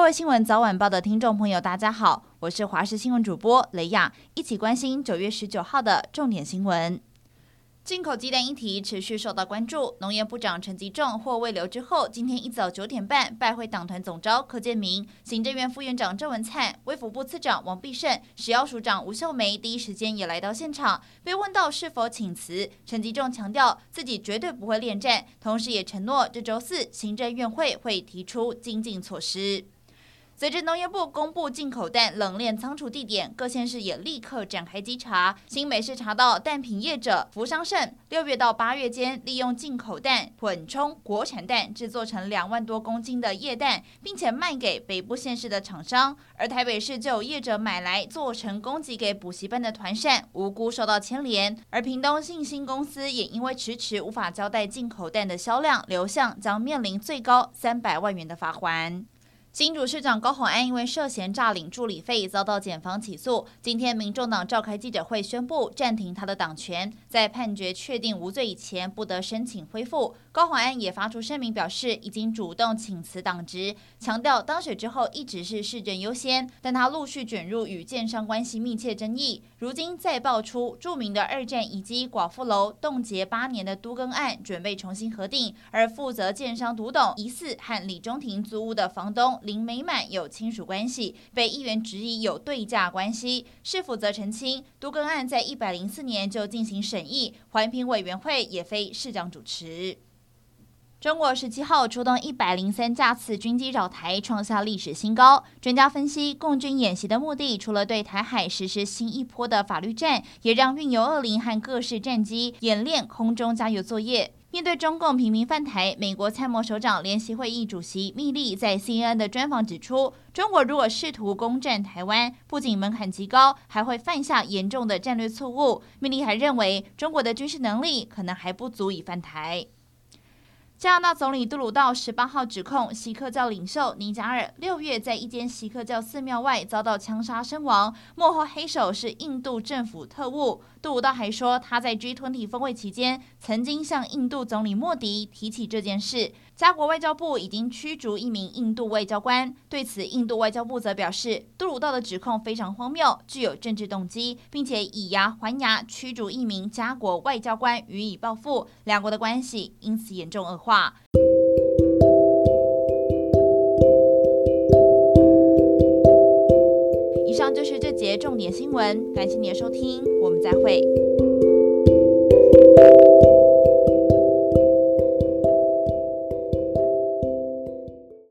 各位新闻早晚报的听众朋友，大家好，我是华视新闻主播雷亚，一起关心九月十九号的重点新闻。进口鸡蛋议题持续受到关注，农业部长陈吉仲获慰留之后，今天一早九点半拜会党团总召柯建铭、行政院副院长郑文灿、卫福部次长王必胜、食药署长吴秀梅，第一时间也来到现场。被问到是否请辞，陈吉仲强调自己绝对不会恋战，同时也承诺这周四行政院会会提出精进措施。随着农业部公布进口蛋冷链仓储地点，各县市也立刻展开稽查。新北市查到蛋品业者福商盛，六月到八月间，利用进口蛋混充国产蛋，制作成两万多公斤的液蛋，并且卖给北部县市的厂商。而台北市就有业者买来做成供给给补习班的团扇，无辜受到牵连。而屏东信兴公司也因为迟迟无法交代进口蛋的销量流向，将面临最高三百万元的罚锾。新竹市长高虹安因为涉嫌诈领助理费遭到检方起诉，今天民众党召开记者会宣布暂停他的党权，在判决确定无罪以前不得申请恢复。高虹安也发出声明表示，已经主动请辞党职，强调当选之后一直是市政优先，但他陆续卷入与建商关系密切争议，如今再爆出著名的二战遗迹寡妇楼冻结八年的都更案准备重新核定，而负责建商独董疑似和李中庭租屋的房东。林美满有亲属关系，被议员质疑有对价关系。市府则澄清，都更案在一百零四年就进行审议，环评委员会也非市长主持。中国十七号出动一百零三架次军机扰台，创下历史新高。专家分析，共军演习的目的，除了对台海实施新一波的法律战，也让运油二零和各式战机演练空中加油作业。面对中共频频犯台，美国参谋首长联席会议主席密利在 CNN 的专访指出，中国如果试图攻占台湾，不仅门槛极高，还会犯下严重的战略错误。密利还认为，中国的军事能力可能还不足以犯台。加拿大总理杜鲁道十八号指控锡克教领袖尼加尔六月在一间锡克教寺庙外遭到枪杀身亡，幕后黑手是印度政府特务。杜鲁道还说，他在 G20 峰会期间曾经向印度总理莫迪提起这件事。加国外交部已经驱逐一名印度外交官。对此，印度外交部则表示，杜鲁道的指控非常荒谬，具有政治动机，并且以牙还牙驱逐一名加国外交官予以报复，两国的关系因此严重恶化话。以上就是这节重点新闻，感谢你的收听，我们再会。